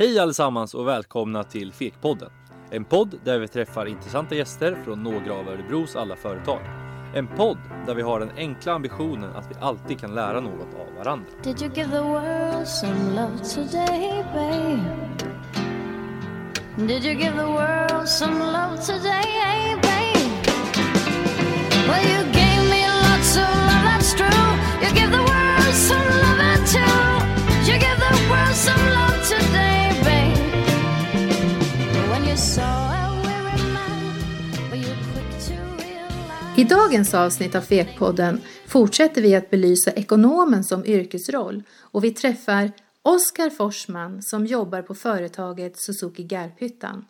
Hej allesammans och välkomna till Fekpodden. En podd där vi träffar intressanta gäster från några av Örebros alla företag. En podd där vi har den enkla ambitionen att vi alltid kan lära något av varandra. Did you give the world some love today, babe? Did you give the world some love today, babe? Well, you gave me lots of love, that's true. You give the world some love too. I dagens avsnitt av Fekpodden fortsätter vi att belysa ekonomen som yrkesroll och vi träffar Oskar Forsman som jobbar på företaget Suzuki Garphyttan.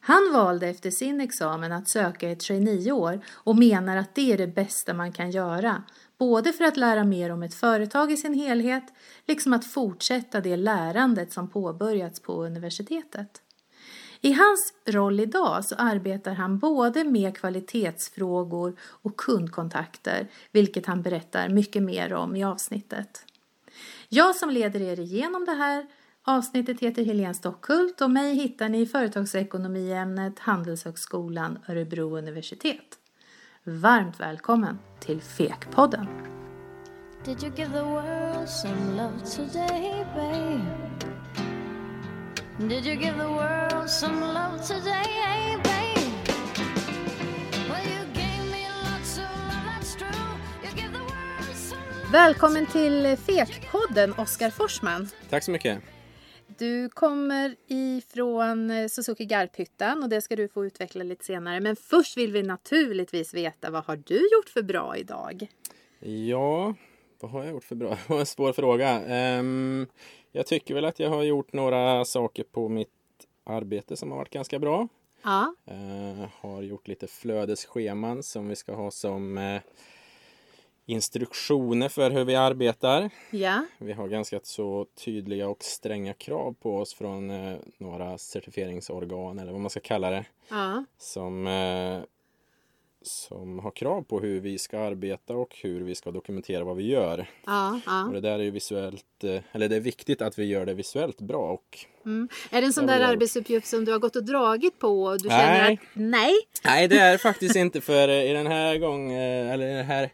Han valde efter sin examen att söka ett traineeår och menar att det är det bästa man kan göra, både för att lära mer om ett företag i sin helhet, liksom att fortsätta det lärandet som påbörjats på universitetet. I hans roll idag så arbetar han både med kvalitetsfrågor och kundkontakter, vilket han berättar mycket mer om i avsnittet. Jag som leder er igenom det här avsnittet heter Helene Stockhult och mig hittar ni i företagsekonomiämnet Handelshögskolan Örebro universitet. Varmt välkommen till Fekpodden! Did you give the world some love today, babe? Did you give the world some love today, babe? Well, you gave me lots of love, that's true. You give the world some love. Välkommen till Fekpodden Oskar Forsman! Tack så mycket. Du kommer ifrån eh, Suzuki Garphyttan och det ska du få utveckla lite senare. Men först vill vi naturligtvis veta vad har du gjort för bra idag? Ja, vad har jag gjort för bra? Det var en svår fråga. Ehm, jag tycker väl att jag har gjort några saker på mitt arbete som har varit ganska bra. Ja, Eh, har gjort lite flödesscheman som vi ska ha som eh, instruktioner för hur vi arbetar. ja, Vi har ganska så tydliga och stränga krav på oss från eh, några certifieringsorgan eller vad man ska kalla det. ja, som, eh, som har krav på hur vi ska arbeta och hur vi ska dokumentera vad vi gör. ja, Och ja. det där är ju visuellt, eh, eller det är viktigt att vi gör det visuellt bra och Mm. Är det en sån där arbetsuppgift som du har gått och dragit på och du känner Nej. att nej? Nej det är det faktiskt inte för eh, i den här gången, eller i den här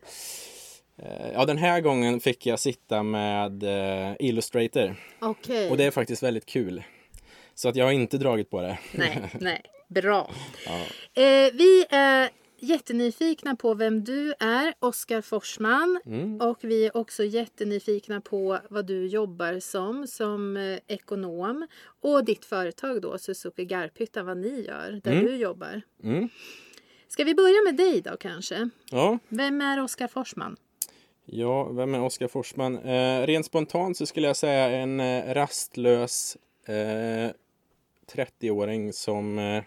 eh, Ja den här gången fick jag sitta med eh, Illustrator Okej. och det är faktiskt väldigt kul. Så att jag har inte dragit på det. Nej, nej. Bra. Ja. Eh, vi är jättenyfikna på vem du är, Oskar Forsman. Mm. Och vi är också jättenyfikna på vad du jobbar som, som eh, ekonom. Och ditt företag då, Suzuki Garphyttan, vad ni gör, där Mm. du jobbar. Mm. Ska vi börja med dig då kanske? Ja, Vem är Oskar Forsman? Ja, vem är Oskar Forsman? Eh, rent spontant så skulle jag säga en eh, rastlös eh, 30-åring som eh,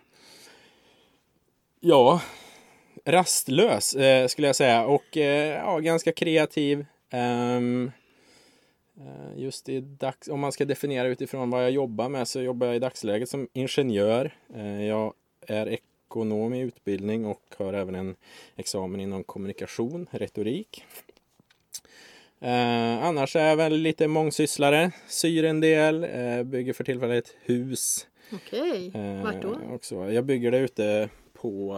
Ja, rastlös eh, skulle jag säga och eh, ja, ganska kreativ. Eh, just i dags, om man ska definiera utifrån vad jag jobbar med så jobbar jag i dagsläget som ingenjör. Eh, jag är ekonom i utbildning och har även en examen inom kommunikation, retorik. Eh, annars är jag väl lite mångsysslare, syr en del, eh, bygger för tillfället hus. Okej, Eh, vart då? och så. Jag bygger det ute på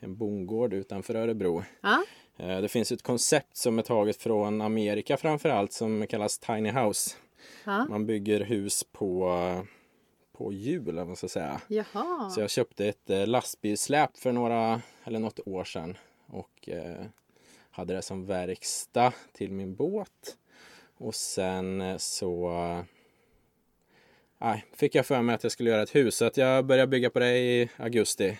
en bondgård utanför Örebro. Ja, Eh, det finns ett koncept som är taget från Amerika framför allt som kallas Tiny House. ja. Man bygger hus på, på hjul, eller vad man ska säga. Jaha. Så jag köpte ett eh, lastbilssläp för några, eller något år sedan och eh, hade det som verkstad till min båt. Och sen eh, så eh, fick jag för mig att jag skulle göra ett hus så att jag började bygga på det i augusti.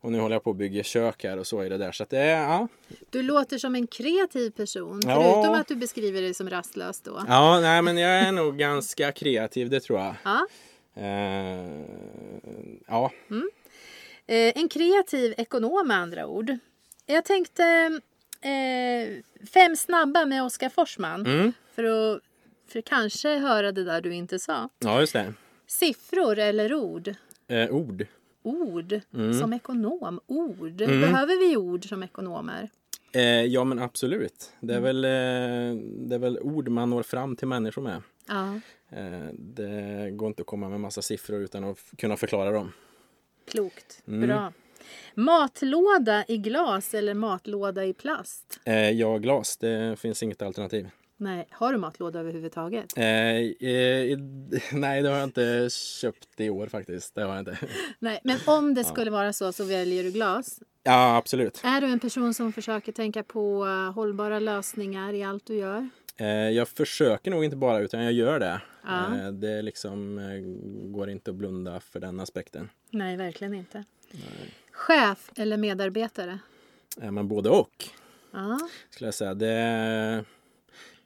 Och nu håller jag på att bygga kök här och så är det där. Så att det är, ja. Du låter som en kreativ person, Ja. förutom att du beskriver dig som rastlös då. Ja, nej men jag är nog ganska kreativ, det tror jag. Ja. Eh, ja, Eh, en kreativ ekonom med andra ord. Jag tänkte eh, fem snabba med Oskar Forsman. mm. För att för kanske höra det där du inte sa. ja just det. Siffror eller ord? Eh, ord. Ord Mm. som ekonom. Ord. Behöver vi ord som ekonomer? Eh, ja men absolut. Det är, väl, eh, det är väl ord man når fram till människor med. Ja, Eh, det går inte att komma med massa siffror utan att kunna förklara dem. klokt. Mm. Bra. Matlåda i glas eller matlåda i plast? Eh, ja, glas, det finns inget alternativ. Nej, har du matlåda överhuvudtaget? Eh, eh, nej, det har jag inte köpt i år faktiskt. Det har jag inte. Nej, men om det skulle vara så så väljer du glas. Ja, absolut. Är du en person som försöker tänka på hållbara lösningar i allt du gör? Eh, jag försöker nog inte bara utan jag gör det. Ja. Eh, det liksom eh, går inte att blunda för den aspekten. Nej, verkligen inte. Chef eller medarbetare? Eh, men både och Ja, skulle jag säga. Det,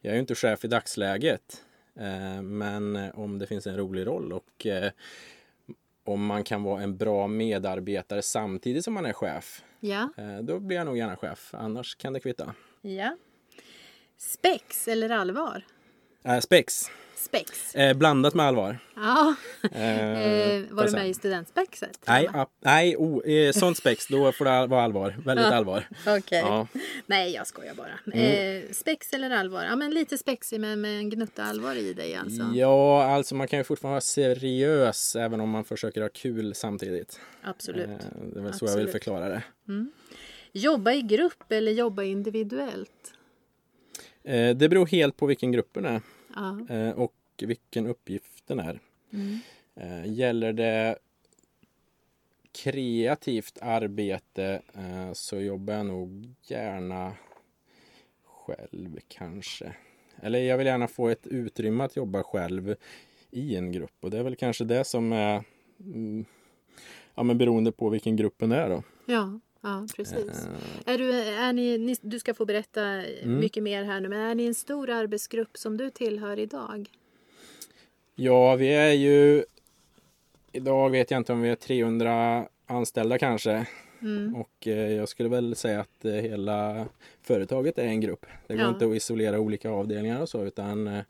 jag är ju inte chef i dagsläget. Eh, men eh, om det finns en rolig roll och eh, om man kan vara en bra medarbetare samtidigt som man är chef. ja, då blir jag nog gärna chef. Annars kan det kvitta. ja. Spex eller allvar? Spex. Spex. Eh, blandat med allvar. Ja. Eh, Eh, var du med i studentspexet? Nej, ap- nej oh, sånt spex, då får det vara allvar. Väldigt Ja. allvar. Okej. Ja. Nej, jag skojar bara. Mm. Eh, spex eller allvar? Ja, men lite spexig men med en gnutta allvar i dig alltså. ja, alltså man kan ju fortfarande vara seriös även om man försöker ha kul samtidigt. Absolut. Det är väl så jag vill Absolut. förklara det. Jobba i grupp eller jobba individuellt? Det beror helt på vilken gruppen är Ja. Eh, och vilken uppgiften är. Mm. Eh, gäller det kreativt arbete eh, så jobbar jag nog gärna själv kanske. Eller jag vill gärna få ett utrymme att jobba själv i en grupp och det är väl kanske det som är mm, ja, men beroende på vilken gruppen är då. Ja, ja precis. Eh, Är du, är ni, ni, du ska få berätta Mm. mycket mer här nu, men är ni en stor arbetsgrupp som du tillhör idag? Ja, vi är ju idag vet jag inte om vi är 300 anställda kanske. Mm. Och eh, jag skulle väl säga att eh, hela företaget är en grupp. Det går Ja. inte att isolera olika avdelningar och så utan eh,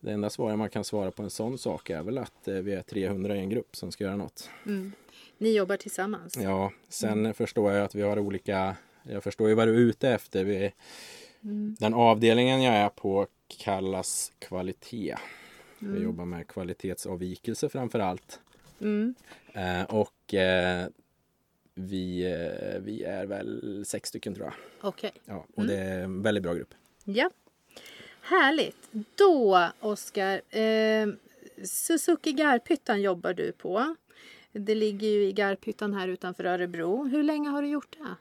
det enda svaret man kan svara på en sån sak är väl att eh, vi är 300 i en grupp som ska göra något. Mm. Ni jobbar tillsammans? Ja, sen förstår jag att vi har olika, jag förstår ju vad du är ute efter. Vi, Mm. Den avdelningen jag är på kallas kvalitet. Vi Mm. jobbar med kvalitetsavvikelse framför allt. Mm. Eh, och eh, vi, eh, vi är väl sex stycken tror jag. Okej. Ja, och det är en väldigt bra grupp. Ja. Härligt. Då, Oskar. Eh, Suzuki Garphyttan jobbar du på. Det ligger ju i Garphyttan här utanför Örebro. Hur länge har du gjort det?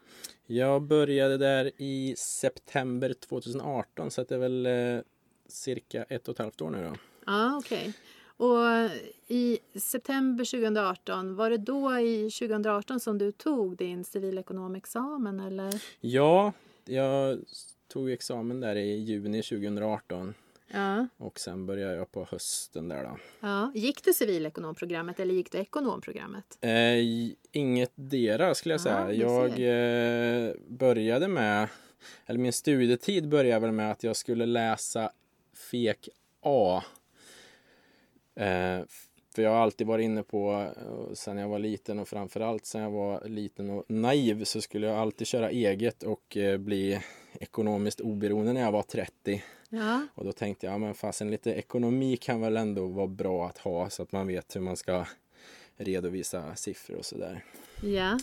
Jag började där i september 2018 så det är väl eh, cirka ett och ett halvt år nu då. Ja, okej. Och i september 2018, var det då i 2018 som du tog din civilekonomexamen eller? Ja, jag tog examen där i juni 2018 Ja. och sen började jag på hösten där då. ja. Gick du civilekonomprogrammet eller gick du ekonomprogrammet? Eh, inget dera skulle jag Ja, säga. Jag eh, började med, eller min studietid började väl med att jag skulle läsa FEK A. Eh, för jag har alltid varit inne på, eh, sen jag var liten och framförallt sen jag var liten och naiv så skulle jag alltid köra eget och eh, bli ekonomiskt oberoende när jag var 30. Ja. Och då tänkte jag, ja, men fasen lite ekonomi kan väl ändå vara bra att ha så att man vet hur man ska redovisa siffror och sådär. Ja.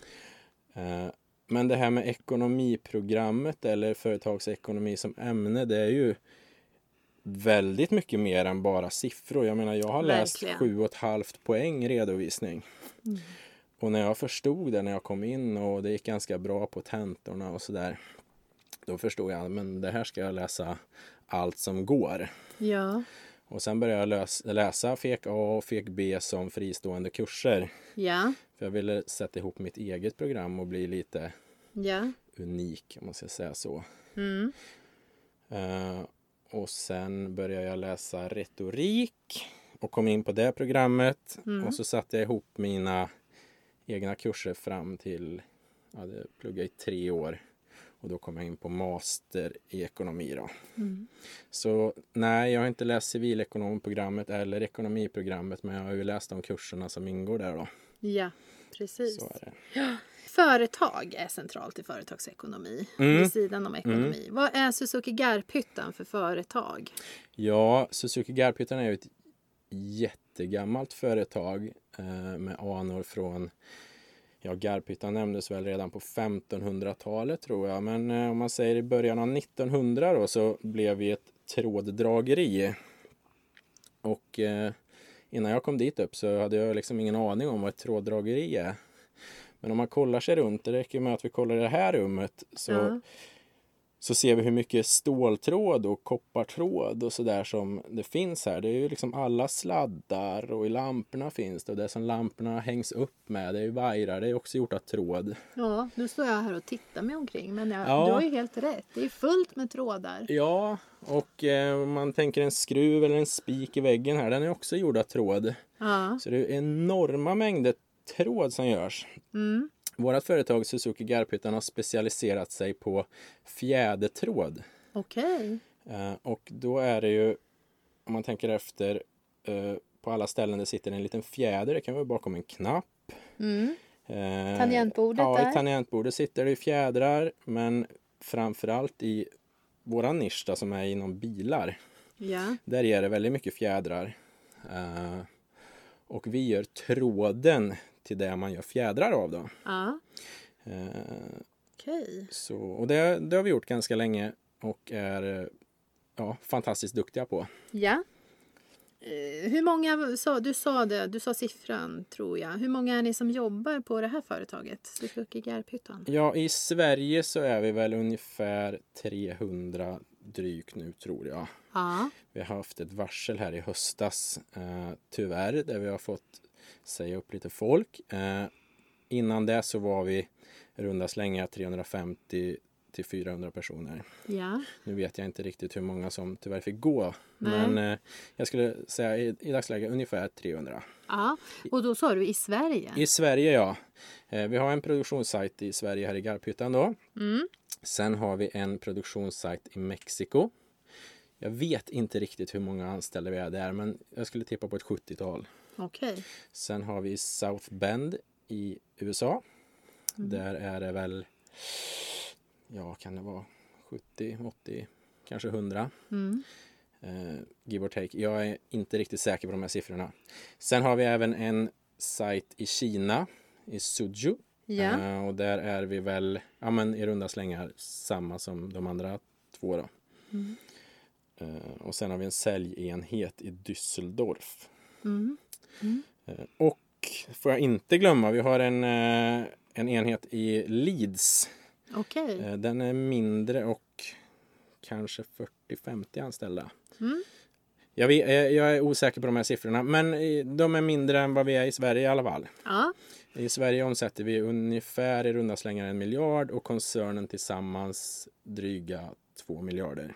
Eh, Men det här med ekonomiprogrammet eller företagsekonomi som ämne, det är ju väldigt mycket mer än bara siffror. Jag menar, jag har läst Verkligen. sju och ett halvt poäng redovisning. Och när jag förstod det när jag kom in och det gick ganska bra på tentorna och sådär. Då förstod jag, men det här ska jag läsa allt som går. Ja. Och sen började jag läsa FEK A och FEK B som fristående kurser. Ja. För jag ville sätta ihop mitt eget program och bli lite Ja. unik om man ska säga så. Mm. Eh, och sen började jag läsa retorik och kom in på det programmet. Mm. Och så satte jag ihop mina egna kurser fram till, ja, det pluggade i tre år. Och då kom jag in på master i ekonomi då. Mm. Så nej, jag har inte läst civilekonomprogrammet eller ekonomiprogrammet men jag har ju läst de kurserna som ingår där då. Ja. Precis. Är det. företag är centralt i företagsekonomi. Vid sidan om ekonomi. Vad är Suzuki Garphyttan för företag? Ja, Suzuki Garphyttan är ju ett jättegammalt företag eh, med anor från Ja, Garphyttan nämndes väl redan på 1500-talet tror jag. Men eh, om man säger i början av 1900 då så blev vi ett tråddrageri. Och eh, innan jag kom dit upp så hade jag liksom ingen aning om vad ett tråddrageri är. Men om man kollar sig runt, det räcker med att vi kollar i det här rummet så, Ja så ser vi hur mycket ståltråd och koppartråd och sådär som det finns här. Det är ju liksom alla sladdar och i lamporna finns det och det som lamporna hängs upp med det är ju vajrar, det är också gjort av tråd. Ja, nu står jag här och tittar mig omkring. Men jag, Ja. du har ju helt rätt. Det är fullt med trådar. Ja, och eh, man tänker en skruv eller en spik i väggen här, den är också gjord av tråd. Ja. Så det är enorma mängder tråd som görs. Mm. Vårt företag Suzuki Garphyttan har specialiserat sig på fjädertråd. Okej. Eh, och då är det ju, om man tänker efter, eh, på alla ställen det sitter en liten fjäder. Det kan vara bakom en knapp. Mm. Eh, Tangentbordet ja, där. i tangentbordet sitter det ju fjädrar. Men framförallt i våran nisch då, som är inom bilar. Ja. Där är det väldigt mycket fjädrar. Och vi gör tråden till det man gör fjädrar av då. Ja. Eh, Okej. så, och det, det har vi gjort ganska länge och är eh, ja, fantastiskt duktiga på. Ja. Eh, Hur många, sa, du sa det, du sa siffran tror jag. Hur många är ni som jobbar på det här företaget? Suzuki Garphyttan? Ja, i Sverige så är vi väl ungefär 300 drygt nu tror jag. Ja. Vi har haft ett varsel här i höstas, eh, tyvärr, där vi har fått säga upp lite folk. Eh, innan det så var vi runda slängar 350 till 400 personer. Ja. Nu vet jag inte riktigt hur många som tyvärr fick gå. Nej. Men eh, jag skulle säga i, i dagsläget ungefär 300. ja. Och då sa du i Sverige? I Sverige ja. Eh, vi har en produktionssajt i Sverige här i Garphyttan då. Mm. Sen har vi en produktionssajt i Mexiko. Jag vet inte riktigt hur många anställda vi är där men jag skulle tippa på ett 70-tal. Okej. Sen har vi South Bend i USA. Mm. Där är det väl, ja kan det vara 70, 80, kanske 100. Mm. Eh, give or take. Jag är inte riktigt säker på de här siffrorna. Sen har vi även en sajt i Kina, i Suzhou. Ja. Eh, och där är vi väl ja, men i runda slängar samma som de andra två. Då. Mm. Eh, och sen har vi en säljenhet i Düsseldorf. Mm. Eh, och får jag inte glömma, vi har en, eh, en enhet i Leeds. Okej. Eh, den är mindre och kanske 40-50 anställda. Mm. Jag, vet, jag är osäker på de här siffrorna, men de är mindre än vad vi är i Sverige i alla fall. Ja. I Sverige omsätter vi ungefär i runda slängar en miljard och koncernen tillsammans dryga två miljarder.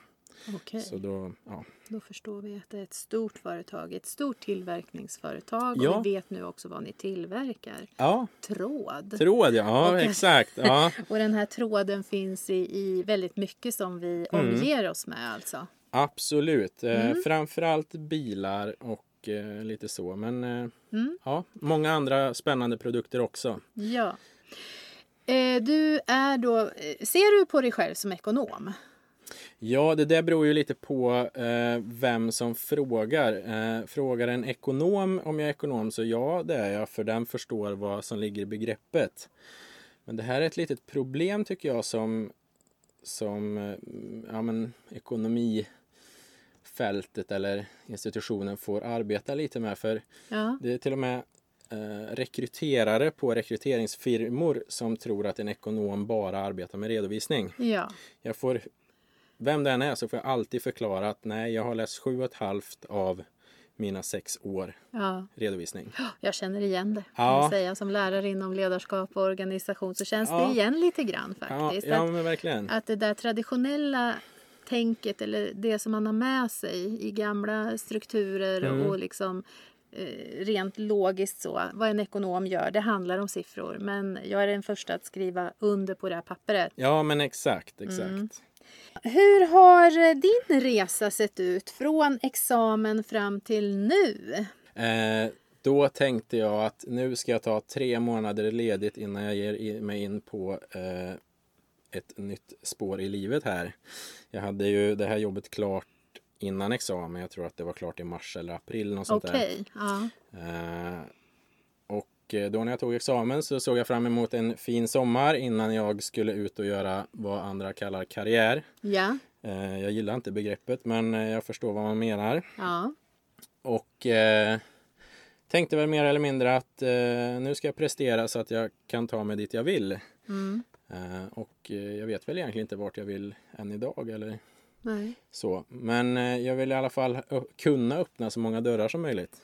Okej. Så då, ja. Då förstår vi att det är ett stort företag, ett stort tillverkningsföretag. Ja. Och vi vet nu också vad ni tillverkar. ja, Tråd. tråd ja, Okej. exakt. Ja. Och den här tråden finns i, i väldigt mycket som vi Mm. omger oss med alltså. Absolut. Eh, Mm. Framförallt bilar och eh, lite så. Men eh, Mm. ja, många andra spännande produkter också. Ja. Eh, du är då, eh, ser du på dig själv som ekonom? Ja, det där beror ju lite på eh, vem som frågar. Eh, frågar en ekonom om jag är ekonom så ja, det är jag, för den förstår vad som ligger i begreppet. Men det här är ett litet problem tycker jag som, som eh, ja, men, ekonomifältet eller institutionen får arbeta lite med. För Ja. det är till och med eh, rekryterare på rekryteringsfirmor som tror att en ekonom bara arbetar med redovisning. Ja. Jag får, vem den är så får jag alltid förklara att nej, jag har läst sju och ett halvt av mina sex år ja. redovisning. Jag känner igen det. Kan Ja. säga. Som lärare inom ledarskap och organisation så känns Ja. det igen lite grann faktiskt. ja att, men verkligen. att det där traditionella tänket eller det som man har med sig i gamla strukturer Mm. och liksom eh, rent logiskt så, vad en ekonom gör, det handlar om siffror. Men jag är den första att skriva under på det här pappret. Ja, men exakt, exakt. Mm. Hur har eh, din resa sett ut från examen fram till nu? Eh, då tänkte jag att nu ska jag ta tre månader ledigt innan jag ger mig in på eh, ett nytt spår i livet här. Jag hade ju det här jobbet klart innan examen. Jag tror att det var klart i mars eller april. Okej, ja. Eh, och eh, då när jag tog examen så såg jag fram emot en fin sommar innan jag skulle ut och göra vad andra kallar karriär. Ja, Eh, jag gillar inte begreppet men eh, jag förstår vad man menar. ja. Och eh, tänkte väl mer eller mindre att eh, nu ska jag prestera så att jag kan ta mig dit jag vill. Mm. Eh, och eh, jag vet väl egentligen inte vart jag vill än idag eller Nej. så. Men eh, jag vill i alla fall kunna öppna så många dörrar som möjligt.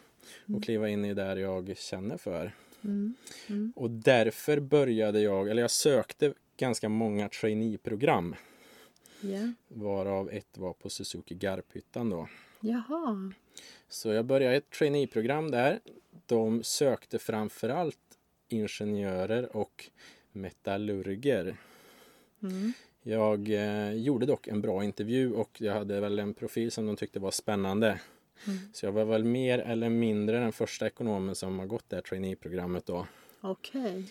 Och kliva in i där jag känner för. Mm. Mm. Och därför började jag, eller jag sökte ganska många traineeprogram. Ja. Varav ett var på Suzuki Garphyttan då. Jaha. Så jag började ett traineeprogram där. De sökte framförallt ingenjörer och metallurger. Mm. Jag eh, gjorde dock en bra intervju och jag hade väl en profil som de tyckte var spännande. Mm. Så jag var väl mer eller mindre den första ekonomen som har gått det här traineeprogrammet då. Okej.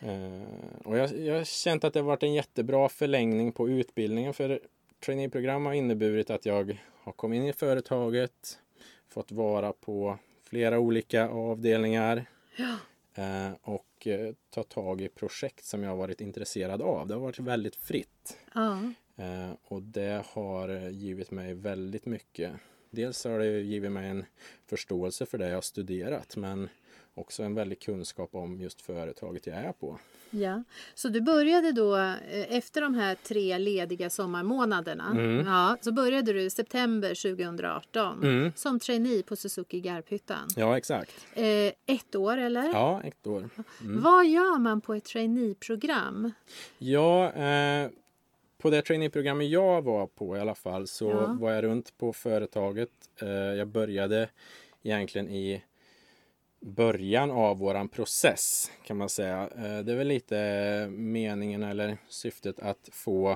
Eh, och jag, jag har känt att det har varit en jättebra förlängning på utbildningen för traineeprogram har inneburit att jag har kommit in i företaget, fått vara på flera olika avdelningar Ja. eh, och eh, ta tag i projekt som jag har varit intresserad av. Det har varit väldigt fritt Ja. och det har givit mig väldigt mycket. Dels har det givit mig en förståelse för det jag har studerat men också en väldig kunskap om just företaget jag är på. Ja, så du började då eh, efter de här tre lediga sommarmånaderna. Mm. Ja, så började du i september 2018 Mm. som trainee på Suzuki Garphyttan. Ja, exakt. Eh, ett år eller? Ja, ett år. Mm. Vad gör man på ett traineeprogram? Ja, eh, på det traineeprogrammet jag var på i alla fall så Ja. var jag runt på företaget. Eh, jag började egentligen i början av våran process kan man säga. Eh, det är väl lite meningen eller syftet att få,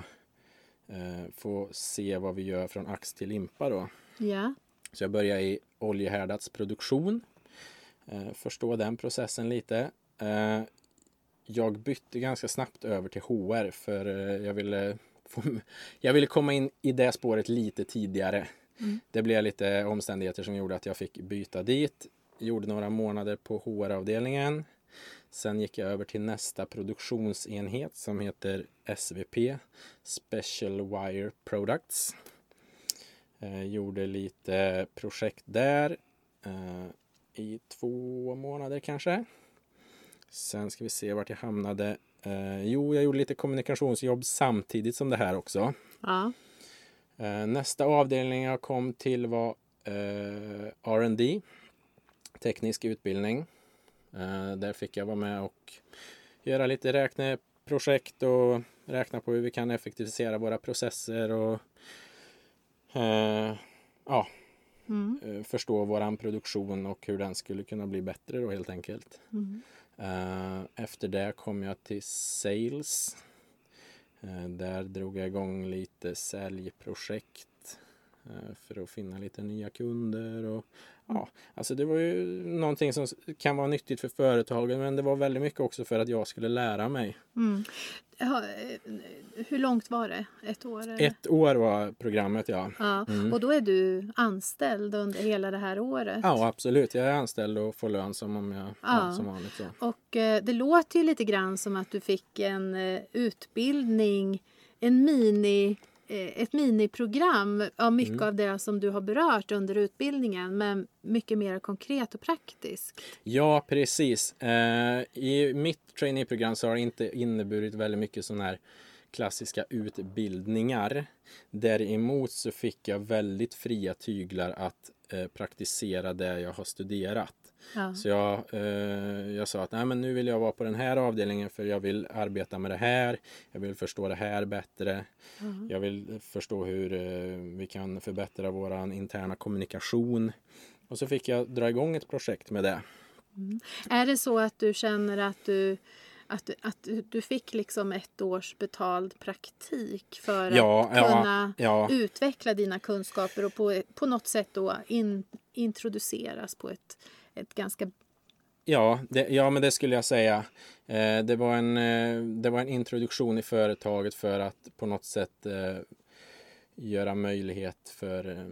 eh, få se vad vi gör från ax till limpa då. Ja, Så jag började i oljehärdats-produktion. Eh, förstå den processen lite. Jag bytte ganska snabbt över till HR för jag ville, jag ville komma in i det spåret lite tidigare. Mm. Det blev lite omständigheter som gjorde att jag fick byta dit. Gjorde några månader på HR-avdelningen. Sen gick jag över till nästa produktionsenhet som heter SVP, Special Wire Products. Eh, gjorde lite projekt där eh, i två månader kanske. Sen ska vi se vart jag hamnade. Eh, jo, jag gjorde lite kommunikationsjobb samtidigt som det här också. ja, Eh, nästa avdelning jag kom till var eh, R&D, teknisk utbildning. Eh, där fick jag vara med och göra lite räkneprojekt och räkna på hur vi kan effektivisera våra processer och eh, ja, mm. eh, förstå våran produktion och hur den skulle kunna bli bättre då helt enkelt. Mm. Eh, efter det kom jag till sales. Eh, där drog jag igång lite säljprojekt för att finna lite nya kunder. Och, ja, alltså det var ju någonting som kan vara nyttigt för företagen men det var väldigt mycket också för att jag skulle lära mig. Mm. Eh, hur långt var det? Ett år? Eller? Ett år var programmet ja. Ja, Mm. och då är du anställd under hela det här året. Ja absolut, jag är anställd och får lön som om jag Ja. som vanligt. Så. Och eh, det låter ju lite grann som att du fick en eh, utbildning, en mini, eh, ett miniprogram av mycket Mm. av det som du har berört under utbildningen men mycket mer konkret och praktiskt. Ja, precis. Eh, I mitt traineeprogram så har det inte inneburit väldigt mycket sådana här klassiska utbildningar. Däremot så fick jag väldigt fria tyglar att eh, praktisera det jag har studerat. Ja. Så jag, eh, jag sa att Nej, men nu vill jag vara på den här avdelningen för jag vill arbeta med det här. Jag vill förstå det här bättre. Jag vill förstå hur eh, vi kan förbättra vår interna kommunikation. Och så fick jag dra igång ett projekt med det. Är det så att du känner att du att, att du- fick liksom ett års betald praktik för Ja, att ja, kunna ja. utveckla dina kunskaper och på, på något sätt då in, introduceras på ett, ett ganska... Ja, det, ja, men det skulle jag säga. Eh, det, var en, eh, det var en introduktion i företaget för att på något sätt eh, göra möjlighet för eh,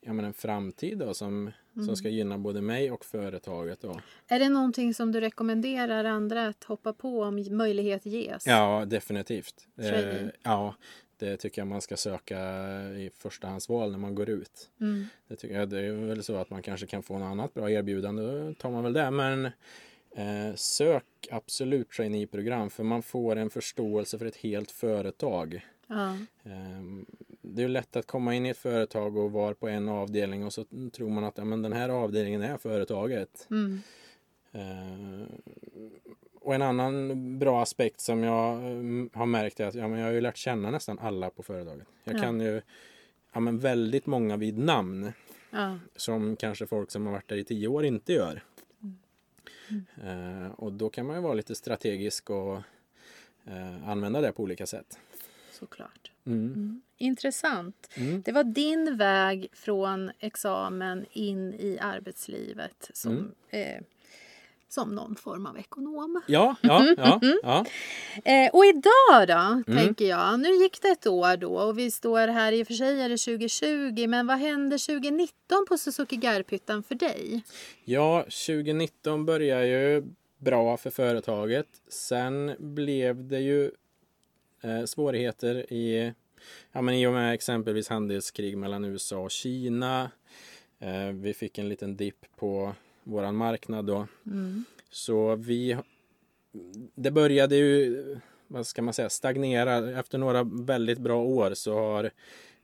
ja, men en framtid då, som, som ska gynna både mig och företaget. Då. Är det någonting som du rekommenderar andra att hoppa på om möjlighet ges? Ja, definitivt. Eh, ja, det tycker jag man ska söka i förstahandsval när man går ut. Mm. Det, tycker jag, det är väl så att man kanske kan få något annat bra erbjudande, då tar man väl det. Men eh, sök absolut traineeprogram för man får en förståelse för ett helt företag. Ja. Eh, det är lätt att komma in i ett företag och vara på en avdelning och så tror man att ja, men den här avdelningen är företaget. Mm. Eh, och en annan bra aspekt som jag eh, har märkt är att ja, men jag har ju lärt känna nästan alla på företaget. Jag Ja. kan ju ja, men väldigt många vid namn Ja. som kanske folk som har varit där i tio år inte gör. Mm. Eh, och då kan man ju vara lite strategisk och eh, använda det på olika sätt. Såklart. Mm. Intressant. Mm. Det var din väg från examen in i arbetslivet som, Mm. eh, som någon form av ekonom. Ja, ja, ja, ja. Eh, och idag då, Mm. tänker jag. Nu gick det ett år då och vi står här, i och för sig är det 2020, men vad hände 2019 på Suzuki Garphyttan för dig? Ja, 2019 började ju bra för företaget. Sen blev det ju eh, svårigheter i, ja, men i och med exempelvis handelskrig mellan USA och Kina. Eh, vi fick en liten dipp på våran marknad då. Mm. Så vi, det började ju, vad ska man säga, stagnera. Efter några väldigt bra år så har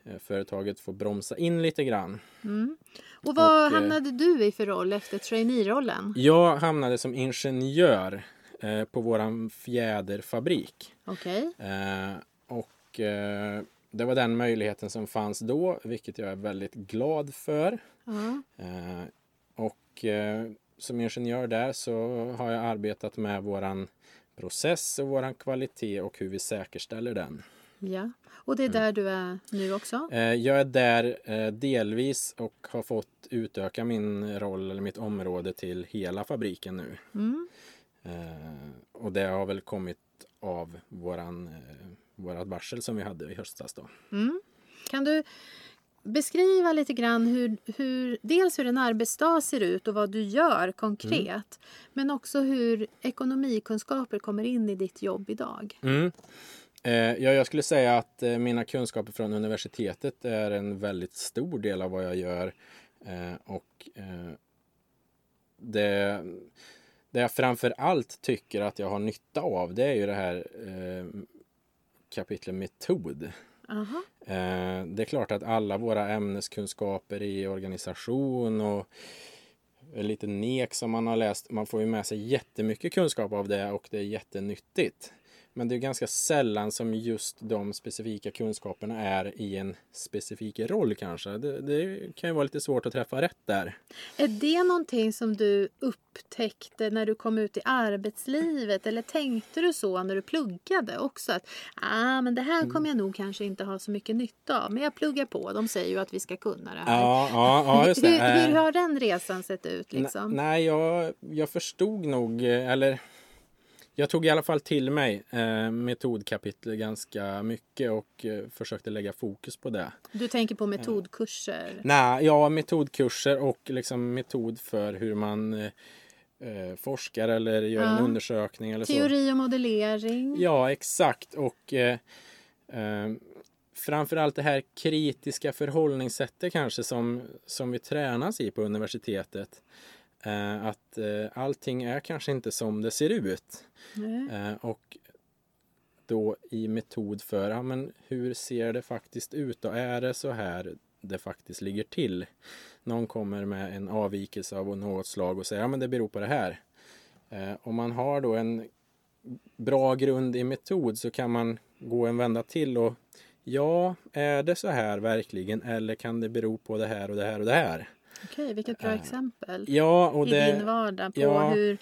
eh, företaget fått bromsa in lite grann. Mm. Och vad Och, eh, hamnade du i för roll efter trainee-rollen? Jag hamnade som ingenjör eh, på våran fjäderfabrik. Okej. Eh, och eh, det var den möjligheten som fanns då, vilket jag är väldigt glad för. Ja. Eh, och eh, som ingenjör där så har jag arbetat med våran process och våran kvalitet och hur vi säkerställer den. ja. Och det är där du är nu också? Eh, jag är där eh, delvis och har fått utöka min roll eller mitt område till hela fabriken nu. Mm. Eh, och det har väl kommit av våran, vårat varsel som vi hade i höstas då. Mm. Kan du beskriva lite grann hur, hur, dels hur en arbetsdag ser ut och vad du gör konkret. Men också hur ekonomikunskaper kommer in i ditt jobb idag. Mm. Eh, ja, jag skulle säga att eh, mina kunskaper från universitetet är en väldigt stor del av vad jag gör. Eh, och eh, det, det jag framför allt tycker att jag har nytta av det är ju det här eh, kapitlet metod. Aha. Eh, det är klart att alla våra ämneskunskaper i organisation och lite nek som man har läst, man får ju med sig jättemycket kunskap av det och det är jättenyttigt. Men det är ganska sällan som just de specifika kunskaperna är i en specifik roll kanske. Det, det kan ju vara lite svårt att träffa rätt där. Är det någonting som du upptäckte när du kom ut i arbetslivet? Eller tänkte du så när du pluggade också? Att ah, men det här Mm. kommer jag nog kanske inte ha så mycket nytta av. Men jag pluggar på. De säger ju att vi ska kunna det här. Ja, ja, ja just det. hur, hur Eh, har den resan sett ut? Liksom? Ne- Nej, jag, jag förstod nog, eh, eller jag tog i alla fall till mig eh, metodkapitlet ganska mycket och eh, försökte lägga fokus på det. Du tänker på metodkurser? Nej, ja, metodkurser och liksom metod för hur man eh, eh, forskar eller gör en Ja. undersökning eller så. Teori och modellering? Ja, exakt. Och eh, eh, framförallt det här kritiska förhållningssättet kanske som, som vi tränas i på universitetet. Eh, att eh, allting är kanske inte som det ser ut. Eh, och då i metod för ja, men hur ser det faktiskt ut och är det så här det faktiskt ligger till? Någon kommer med en avvikelse av något slag och säger ja men det beror på det här. Eh, om man har då en bra grund i metod så kan man gå en vända till och ja, är det så här verkligen eller kan det bero på det här och det här och det här? Okej, vilket bra Eh, exempel. Ja, och I det... din vardag på ja. hur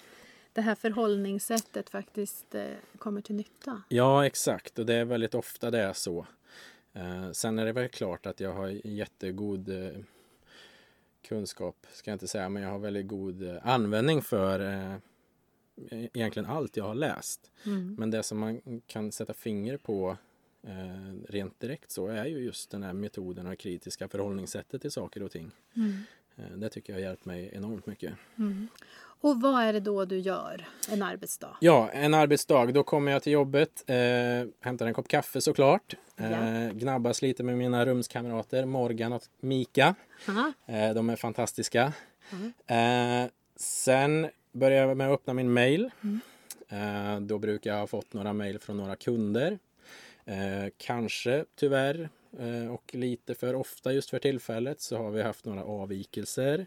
det här förhållningssättet faktiskt eh, kommer till nytta. Ja, exakt. Och det är väldigt ofta det är så. Eh, sen är det väl klart att jag har jättegod kunskap ska jag inte säga, men jag har väldigt god användning för eh, egentligen allt jag har läst. Mm. Men det som man kan sätta finger på eh, rent direkt så är ju just den här metoden och kritiska förhållningssättet till saker och ting. Mm. Eh, det tycker jag har hjälpt mig enormt mycket. Och vad är det då du gör en arbetsdag? Ja, en arbetsdag. Då kommer jag till jobbet, eh, hämtar en kopp kaffe såklart. Eh. Gnabbas lite med mina rumskamrater Morgan och Mika. Eh, de är fantastiska. Eh, sen börjar jag med att öppna min mail. Eh, då brukar jag ha fått några mail från några kunder. Eh, kanske tyvärr och lite för ofta just för tillfället så har vi haft några avvikelser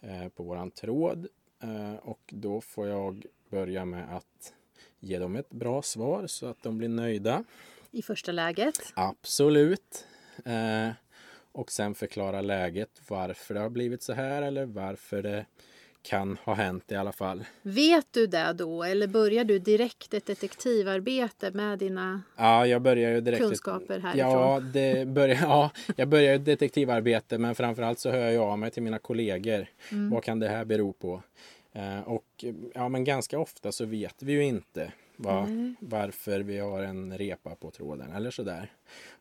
eh, på våran tråd. Eh, och då får jag börja med att ge dem ett bra svar så att de blir nöjda. I första läget. Absolut. Eh, och sen förklara läget, varför det har blivit så här eller varför det kan ha hänt i alla fall. Vet du det då eller börjar du direkt ett detektivarbete med dina... Ja, jag börjar ju direkt... Kunskaper härifrån. Ja, det börjar, ja, jag börjar ett detektivarbete men framförallt så hör jag av mig till mina kollegor. Mm. Vad kan det här bero på? Eh, och ja, men ganska ofta så vet vi ju inte Nej. varför vi har en repa på tråden eller sådär.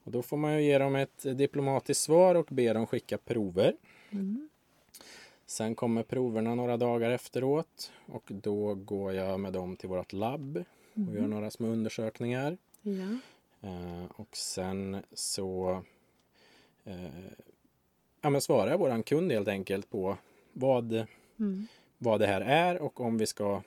Och då får man ju ge dem ett diplomatiskt svar och be dem skicka prover. Mm. Sen kommer proverna några dagar efteråt och då går jag med dem till vårt labb och gör några små undersökningar. Ja. Eh, och sen så eh, ja, men svarar jag våran kund helt enkelt på vad, Mm. vad det här är och om vi ska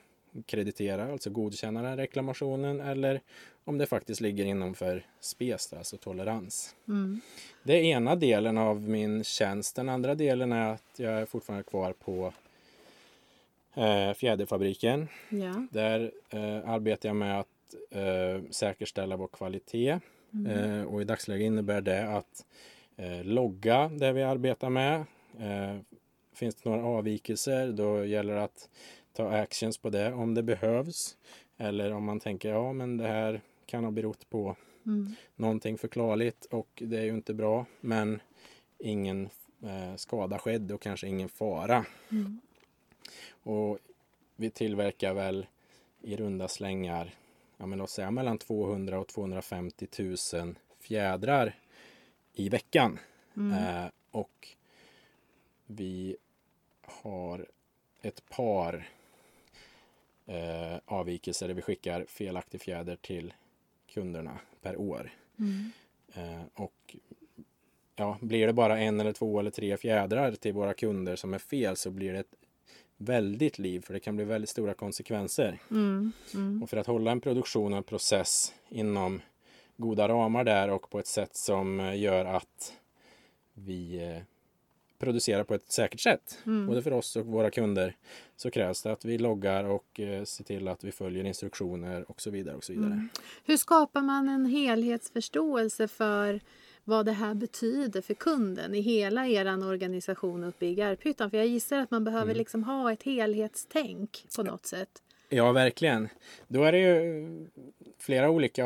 kreditera, alltså godkänna den reklamationen eller om det faktiskt ligger inom för SPES, alltså tolerans. Mm. Det är ena delen av min tjänst. Den andra delen är att jag är fortfarande kvar på eh, fjäderfabriken. Ja. Där eh, arbetar jag med att eh, säkerställa vår kvalitet. Eh, och i dagsläget innebär det att eh, logga det vi arbetar med. Eh, finns det några avvikelser då gäller det att ta actions på det om det behövs. Eller om man tänker ja men det här kan ha berott på Mm. någonting förklarligt och det är ju inte bra men ingen eh, skada skedd och kanske ingen fara. Mm. Och vi tillverkar väl i runda slängar, ja men låt säga mellan 200 och 250 000 fjädrar i veckan. Eh, och vi har ett par eh, avvikelser där vi skickar felaktig fjäder till kunderna per år. Mm. Eh, och ja, blir det bara en eller två eller tre fjädrar till våra kunder som är fel så blir det ett väldigt liv för det kan bli väldigt stora konsekvenser. Mm. Mm. Och för att hålla en produktion och en process inom goda ramar där och på ett sätt som eh, gör att vi producerar på ett säkert sätt, Mm. både för oss och våra kunder, så krävs det att vi loggar och eh, ser till att vi följer instruktioner och så vidare. och så vidare. Mm. Hur skapar man en helhetsförståelse för vad det här betyder för kunden i hela er organisation uppe i Garphyttan? För jag gissar att man behöver liksom ha ett helhetstänk på något sätt. Ja, verkligen. Då är det ju flera olika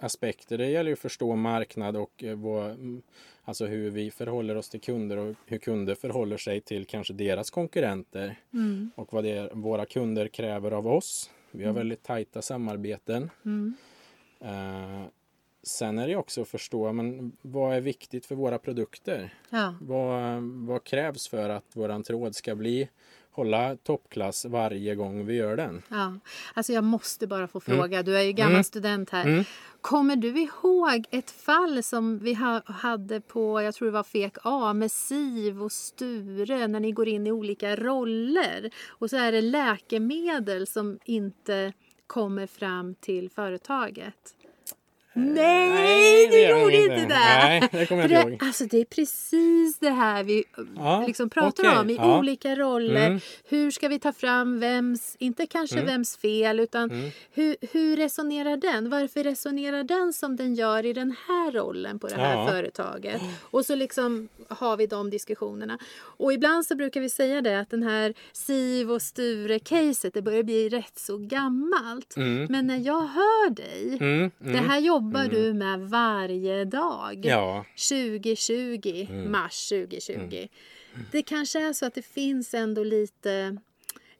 aspekter. Det gäller ju att förstå marknad och eh, vad, mm, alltså hur vi förhåller oss till kunder och hur kunder förhåller sig till kanske deras konkurrenter Mm. och vad det våra kunder kräver av oss. Vi har väldigt tajta samarbeten. Mm. Eh, sen är det också att förstå men vad är viktigt för våra produkter. Ja. Vad, vad krävs för att våran tråd ska bli hålla toppklass varje gång vi gör den? Ja, alltså jag måste bara få fråga, du är ju gammal student här. Mm. Kommer du ihåg ett fall som vi ha, hade på, jag tror det var FEK A, med Siv och Sture när ni går in i olika roller och så är det läkemedel som inte kommer fram till företaget? Nej, nej, du det gör gjorde inte det! Nej, det kommer jag inte det, ihåg. Alltså det är precis det här vi Ja, liksom pratar okej, om i ja. olika roller. Mm. Hur ska vi ta fram vems, inte kanske Mm. vems fel, utan Mm. hur, hur resonerar den? Varför resonerar den som den gör i den här rollen på det här Ja. företaget? Och så liksom har vi de diskussionerna. Och ibland så brukar vi säga det att den här Siv och Sture-caset, det börjar bli rätt så gammalt. Mm. Men när jag hör dig, Mm, det mm. här jobbar du med varje dag. Ja, 2020, Mm. mars 2020. det kanske är så att det finns ändå lite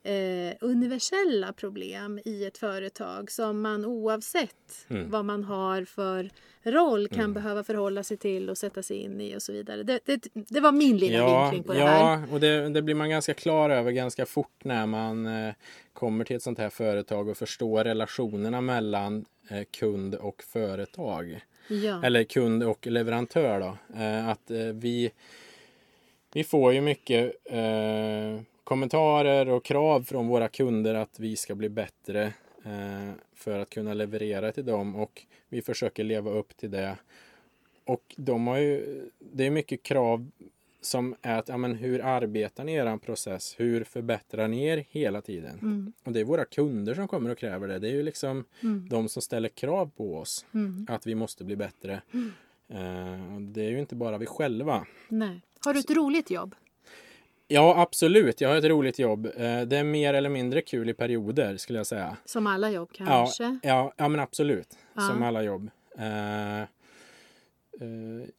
eh, universella problem i ett företag som man oavsett Mm. vad man har för roll kan behöva förhålla sig till och sätta sig in i och så vidare. Det, det, det var min lilla Ja, vinkling på det här. ja och det, det blir man ganska klar över ganska fort när man eh, kommer till ett sånt här företag och förstår relationerna mellan eh, kund och företag. Ja. Eller kund och leverantör då. Eh, att eh, vi, vi får ju mycket eh, kommentarer och krav från våra kunder att vi ska bli bättre eh, för att kunna leverera till dem och vi försöker leva upp till det. Och de har ju, det är mycket krav som är att, ja, men hur arbetar ni i er process? Hur förbättrar ni er hela tiden? Mm. Och det är våra kunder som kommer och kräver det. Det är ju liksom Mm. de som ställer krav på oss Mm. att vi måste bli bättre. Eh, och det är ju inte bara vi själva. Nej. Har du ett roligt jobb? Ja, absolut. Jag har ett roligt jobb. Eh, det är mer eller mindre kul i perioder skulle jag säga. Som alla jobb kanske? Ja, ja men absolut. Ja. Som alla jobb. Eh, eh,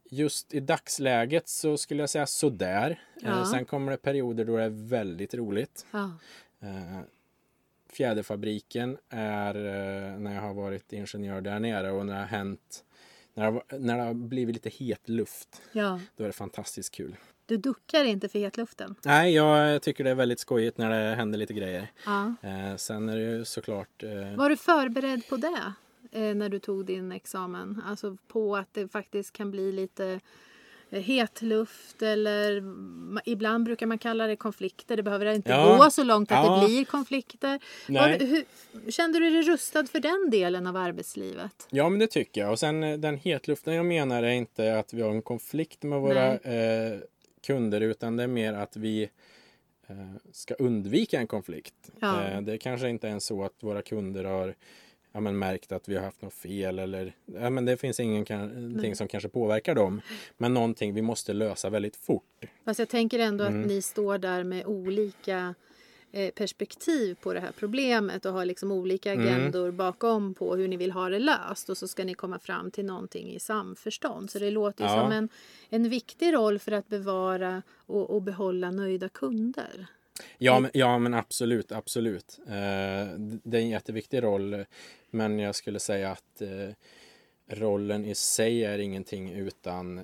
just i dagsläget så skulle jag säga sådär. Ja. Sen kommer det perioder då det är väldigt roligt. Ja. Fjäderfabriken är när jag har varit ingenjör där nere och när det har hänt när det har, när det har blivit lite het luft. ja. Då är det fantastiskt kul. Du duckar inte för hetluften? Nej, jag tycker det är väldigt skojigt när det händer lite grejer. Ja. Eh, sen är det ju såklart... Eh, Var du förberedd på det eh, när du tog din examen? Alltså på att det faktiskt kan bli lite eh, hetluft eller ibland brukar man kalla det konflikter. Det behöver inte Ja. gå så långt att Ja. det blir konflikter. Var, hur, kände du dig rustad för den delen av arbetslivet? Ja, men det tycker jag. Och sen eh, den hetluften jag menar är inte att vi har en konflikt med våra eh, kunder utan det är mer att vi eh, ska undvika en konflikt. Ja. Eh, det är kanske inte ens så att våra kunder har ja, men märkt att vi har haft något fel eller ja, men det finns ingenting som kanske påverkar dem. Men någonting vi måste lösa väldigt fort. Fast jag tänker ändå Mm. att ni står där med olika perspektiv på det här problemet och har liksom olika Mm. agendor bakom på hur ni vill ha det löst och så ska ni komma fram till någonting i samförstånd. Så det låter Ja. som en, en viktig roll för att bevara och, och behålla nöjda kunder. Ja, men, ja, men absolut, absolut. Eh, det är en jätteviktig roll. Men jag skulle säga att eh, rollen i sig är ingenting utan eh,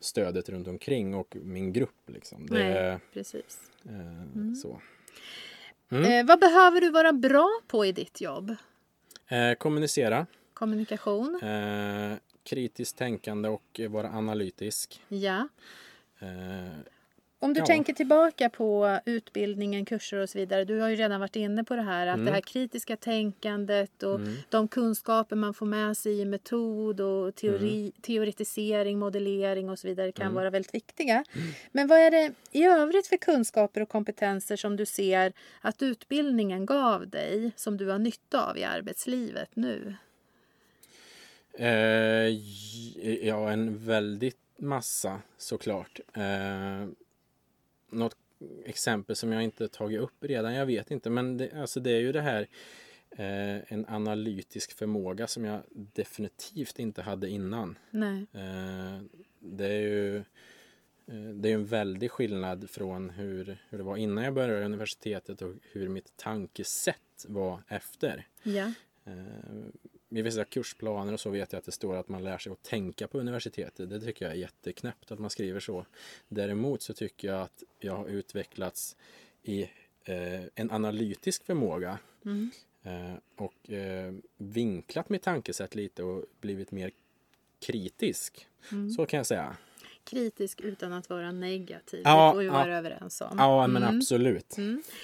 stödet runt omkring och min grupp. Liksom. Det Nej, precis. eh, så. Eh, vad behöver du vara bra på i ditt jobb? Eh, kommunicera, Kommunikation? eh, kritiskt tänkande och vara analytisk. Ja. Om du Ja. tänker tillbaka på utbildningen, kurser och så vidare. Du har ju redan varit inne på det här att Mm. det här kritiska tänkandet och de kunskaper man får med sig i metod och teori, Mm. teoretisering, modellering och så vidare kan vara väldigt viktiga. Mm. Men vad är det i övrigt för kunskaper och kompetenser som du ser att utbildningen gav dig som du har nytta av i arbetslivet nu? Eh, ja, en väldigt massa såklart. Eh, något exempel som jag inte tagit upp redan, jag vet inte. Men det, alltså det är ju det här eh, en analytisk förmåga som jag definitivt inte hade innan. Nej. Eh, det är ju eh, det är en väldig skillnad från hur, hur det var innan jag började universitetet och hur mitt tankesätt var efter. Ja. Eh, I vissa kursplaner och så vet jag att det står att man lär sig att tänka på universitetet. Det tycker jag är jätteknäppt att man skriver så. Däremot så tycker jag att jag har utvecklats i eh, en analytisk förmåga Mm. eh, och eh, vinklat mitt tankesätt lite och blivit mer kritisk. Mm. Så kan jag säga. Kritisk utan att vara negativ. Ja, det får vi ja. vara överens om. Ja, men Mm. absolut.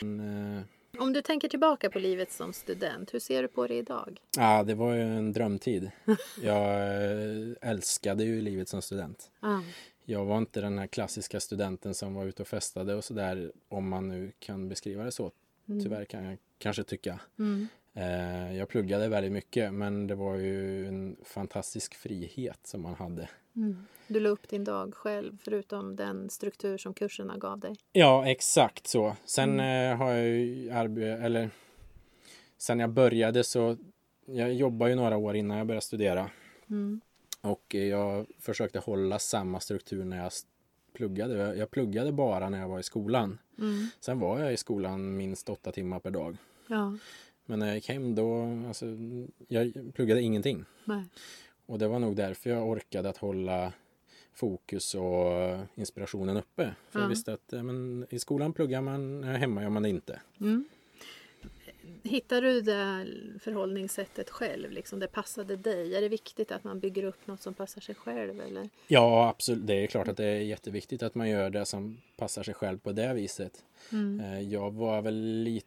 Mm. Om du tänker tillbaka på livet som student, hur ser du på det idag? ja, det var ju en drömtid. Jag eh, älskade ju livet som student. Ah. Jag var inte den här klassiska studenten som var ute och festade och sådär, om man nu kan beskriva det så. Tyvärr kan jag kanske tycka. Mm. Eh, jag pluggade väldigt mycket, men det var ju en fantastisk frihet som man hade. Mm. Du la upp din dag själv, förutom den struktur som kurserna gav dig. Ja, exakt så. Sen eh, har jag ju arbetat, eller sen jag började så, jag jobbade ju några år innan jag började studera. Mm. Och eh, jag försökte hålla samma struktur när jag pluggade. Jag pluggade bara när jag var i skolan. Mm. Sen var jag i skolan minst åtta timmar per dag. Ja. Men när jag gick hem då, alltså, jag pluggade ingenting. Nej. Och det var nog därför jag orkade att hålla fokus och inspirationen uppe. För Ja. jag visste att men, i skolan pluggar man, hemma gör man det inte. Mm. Hittar du det förhållningssättet själv? Liksom det passade dig? Är det viktigt att man bygger upp något som passar sig själv? Eller? Ja, absolut. Det är klart att det är jätteviktigt att man gör det som passar sig själv på det viset. Mm. Eh, Jag var väl lite,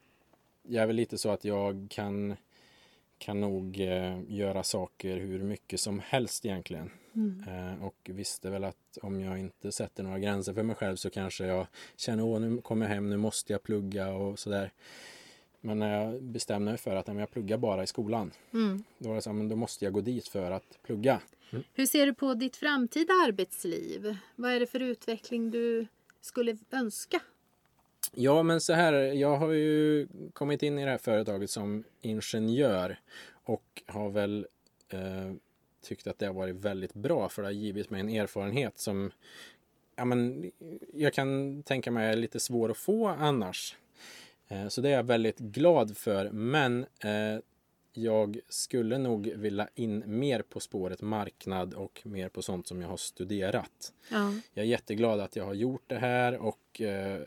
jag är väl lite så att jag kan, kan nog eh, göra saker hur mycket som helst egentligen. Mm. Eh, Och visste väl att om jag inte sätter några gränser för mig själv så kanske jag känner att nu kommer jag hem, nu måste jag plugga och sådär. Men när jag bestämde mig för att jag pluggar bara i skolan, Mm. då var det så men då måste jag gå dit för att plugga. Hur ser du på ditt framtida arbetsliv? Vad är det för utveckling du skulle önska? Ja, men så här, jag har ju kommit in i det här företaget som ingenjör och har väl eh, tyckt att det har varit väldigt bra för det har givit mig en erfarenhet som ja, men, jag kan tänka mig är lite svår att få annars. Eh, så det är jag väldigt glad för, men eh, jag skulle nog vilja in mer på spåret marknad och mer på sånt som jag har studerat. Ja. Jag är jätteglad att jag har gjort det här och eh,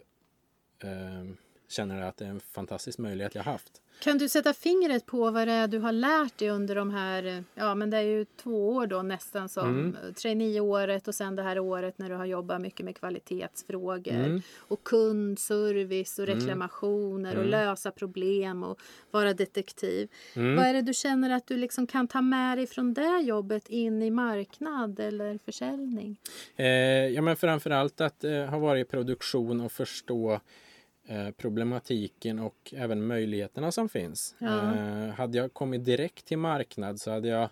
eh, känner att det är en fantastisk möjlighet jag haft. Kan du sätta fingret på vad det är du har lärt dig under de här, ja men det är ju två år då nästan som Mm. traineeåret och sen det här året när du har jobbat mycket med kvalitetsfrågor Mm. och kundservice och reklamationer och Mm. lösa problem och vara detektiv. Mm. Vad är det du känner att du liksom kan ta med dig från det jobbet in i marknad eller försäljning? Eh, ja, men framförallt att eh, ha varit i produktion och förstå problematiken och även möjligheterna som finns. Ja. Eh, hade jag kommit direkt till marknad så hade jag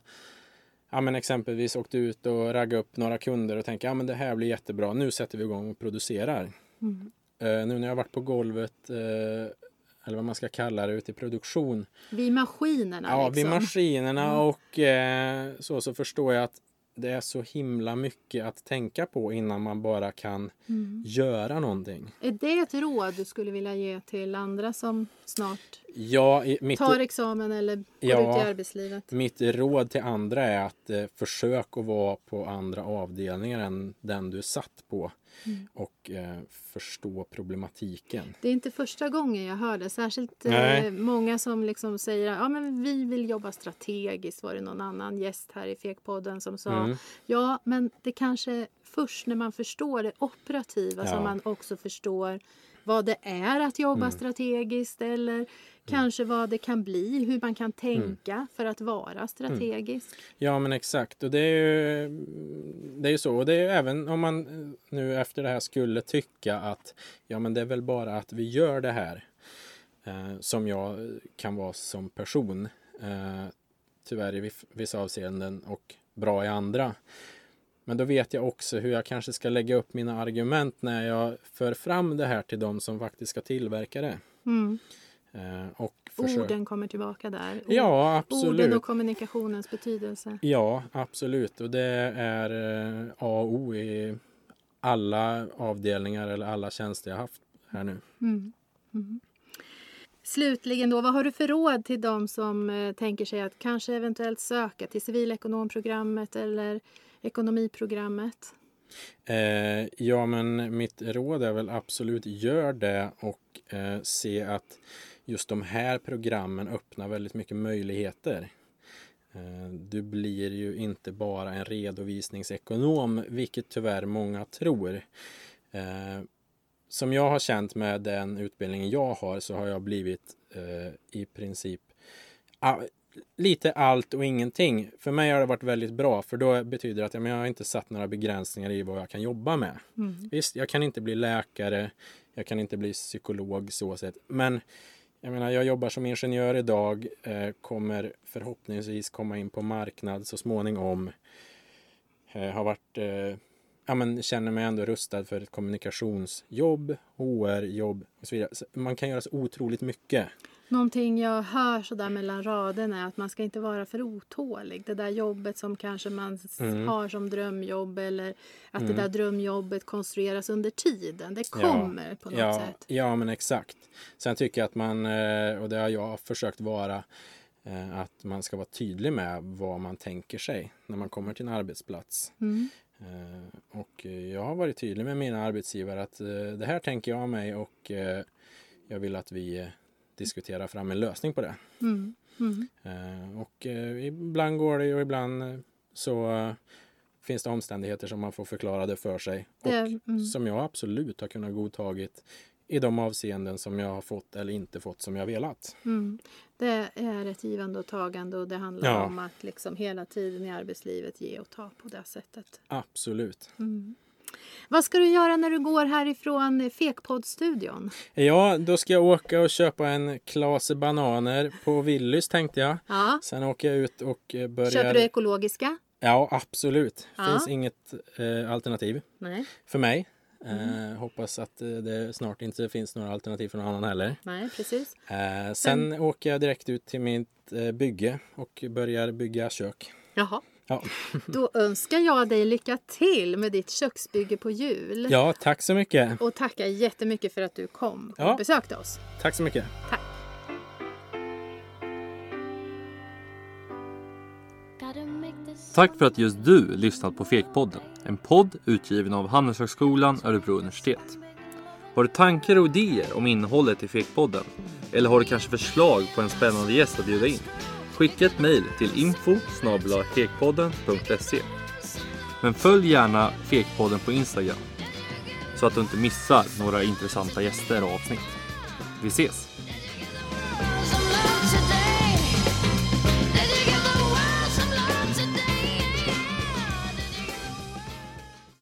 ja, men exempelvis åkt ut och raggat upp några kunder och tänkt ja men det här blir jättebra, nu sätter vi igång och producerar. Mm. Eh, nu när jag varit på golvet, eh, eller vad man ska kalla det, ute i produktion, Vid maskinerna Ja, liksom. vid maskinerna Mm. och eh, så, så förstår jag att det är så himla mycket att tänka på innan man bara kan Mm. göra någonting. Är det ett råd du skulle vilja ge till andra som snart Ja, mitt, tar examen eller går Ja. ut i arbetslivet? mitt råd till andra är att eh, försök att vara på andra avdelningar än den du satt på Mm. och eh, förstå problematiken. Det är inte första gången jag hör det. Särskilt eh, många som liksom säger ja men vi vill jobba strategiskt var det någon annan gäst här i Fekpodden som sa. Mm. Ja men det kanske är först när man förstår det operativa Ja. som man också förstår vad det är att jobba Mm. strategiskt eller kanske vad det kan bli, hur man kan Mm. tänka för att vara strategisk. Ja men exakt och det är ju det är ju så och det är ju även om man nu efter det här skulle tycka att ja men det är väl bara att vi gör det här eh, som jag kan vara som person eh, tyvärr i vissa avseenden och bra i andra. Men då vet jag också hur jag kanske ska lägga upp mina argument när jag för fram det här till de som faktiskt ska tillverka det. Mm. Eh, och försök- Orden kommer tillbaka där. Ja, absolut. Orden och kommunikationens betydelse. Ja, absolut. Och det är eh, A och O i alla avdelningar eller alla tjänster jag haft här nu. Mm. Mm. Slutligen då, vad har du för råd till de som eh, tänker sig att kanske eventuellt söka till civilekonomprogrammet eller ekonomiprogrammet? Eh, ja, men mitt råd är väl absolut gör det och eh, se att just de här programmen öppnar väldigt mycket möjligheter. Eh, du blir ju inte bara en redovisningsekonom, vilket tyvärr många tror. Eh, som jag har känt med den utbildningen jag har så har jag blivit eh, i princip lite allt och ingenting. För mig har det varit väldigt bra för då betyder det att ja, men jag har inte satt några begränsningar i vad jag kan jobba med. Mm. Visst, jag kan inte bli läkare, jag kan inte bli psykolog så sett. Men jag menar, jag jobbar som ingenjör idag, eh, kommer förhoppningsvis komma in på marknad så småningom. Eh, har varit, eh, ja men känner mig ändå rustad för ett kommunikationsjobb, HR-jobb och så vidare. Så man kan göra så otroligt mycket. Någonting jag hör sådär mellan raderna är att man ska inte vara för otålig. Det där jobbet som kanske man Mm. har som drömjobb eller att det där drömjobbet konstrueras under tiden. Det Ja. kommer på något ja, sätt. Ja, men exakt. Sen tycker jag att man, eh, och det har jag försökt vara, eh, att man ska vara tydlig med vad man tänker sig när man kommer till en arbetsplats. Mm. Eh, Och jag har varit tydlig med mina arbetsgivare att det här tänker jag mig och jag vill att vi diskuterar fram en lösning på det. Mm. Mm. Eh, Och eh, ibland går det och ibland eh, så finns det omständigheter som man får förklara det för sig. Och mm. som jag absolut har kunnat godtagit i de avseenden som jag har fått eller inte fått som jag velat. Mm. Det är ett givande och tagande och det handlar Ja. om att liksom hela tiden i arbetslivet ge och ta på det sättet. Absolut. Mm. Vad ska du göra när du går härifrån Fekpoddstudion? Ja, då ska jag åka och köpa en klase bananer på Willys tänkte jag. Ja. Sen åker jag ut och eh, börjar... Köper du ekologiska? Ja, absolut. Ja. Finns inget eh, alternativ Nej. för mig. Mm. Eh, hoppas att eh, det snart inte finns några alternativ för någon annan heller. Nej, precis. Eh, sen åker jag direkt ut till mitt eh, bygge och börjar bygga kök. Jaha. Ja. Då önskar jag dig lycka till med ditt köksbygge på jul. ja, tack så mycket. Och tackar jättemycket för att du kom och Ja. besökte oss. Tack så mycket. This Tack för att just du lyssnat på Fekpodden. En podd utgiven av Handelshögskolan Örebro universitet. Har du tankar och idéer om innehållet i Fekpodden? Eller har du kanske förslag på en spännande gäst att bjuda in? Skicka ett mejl till info Men följ gärna Fekpodden på Instagram så att du inte missar några intressanta gäster och avsnitt. Vi ses!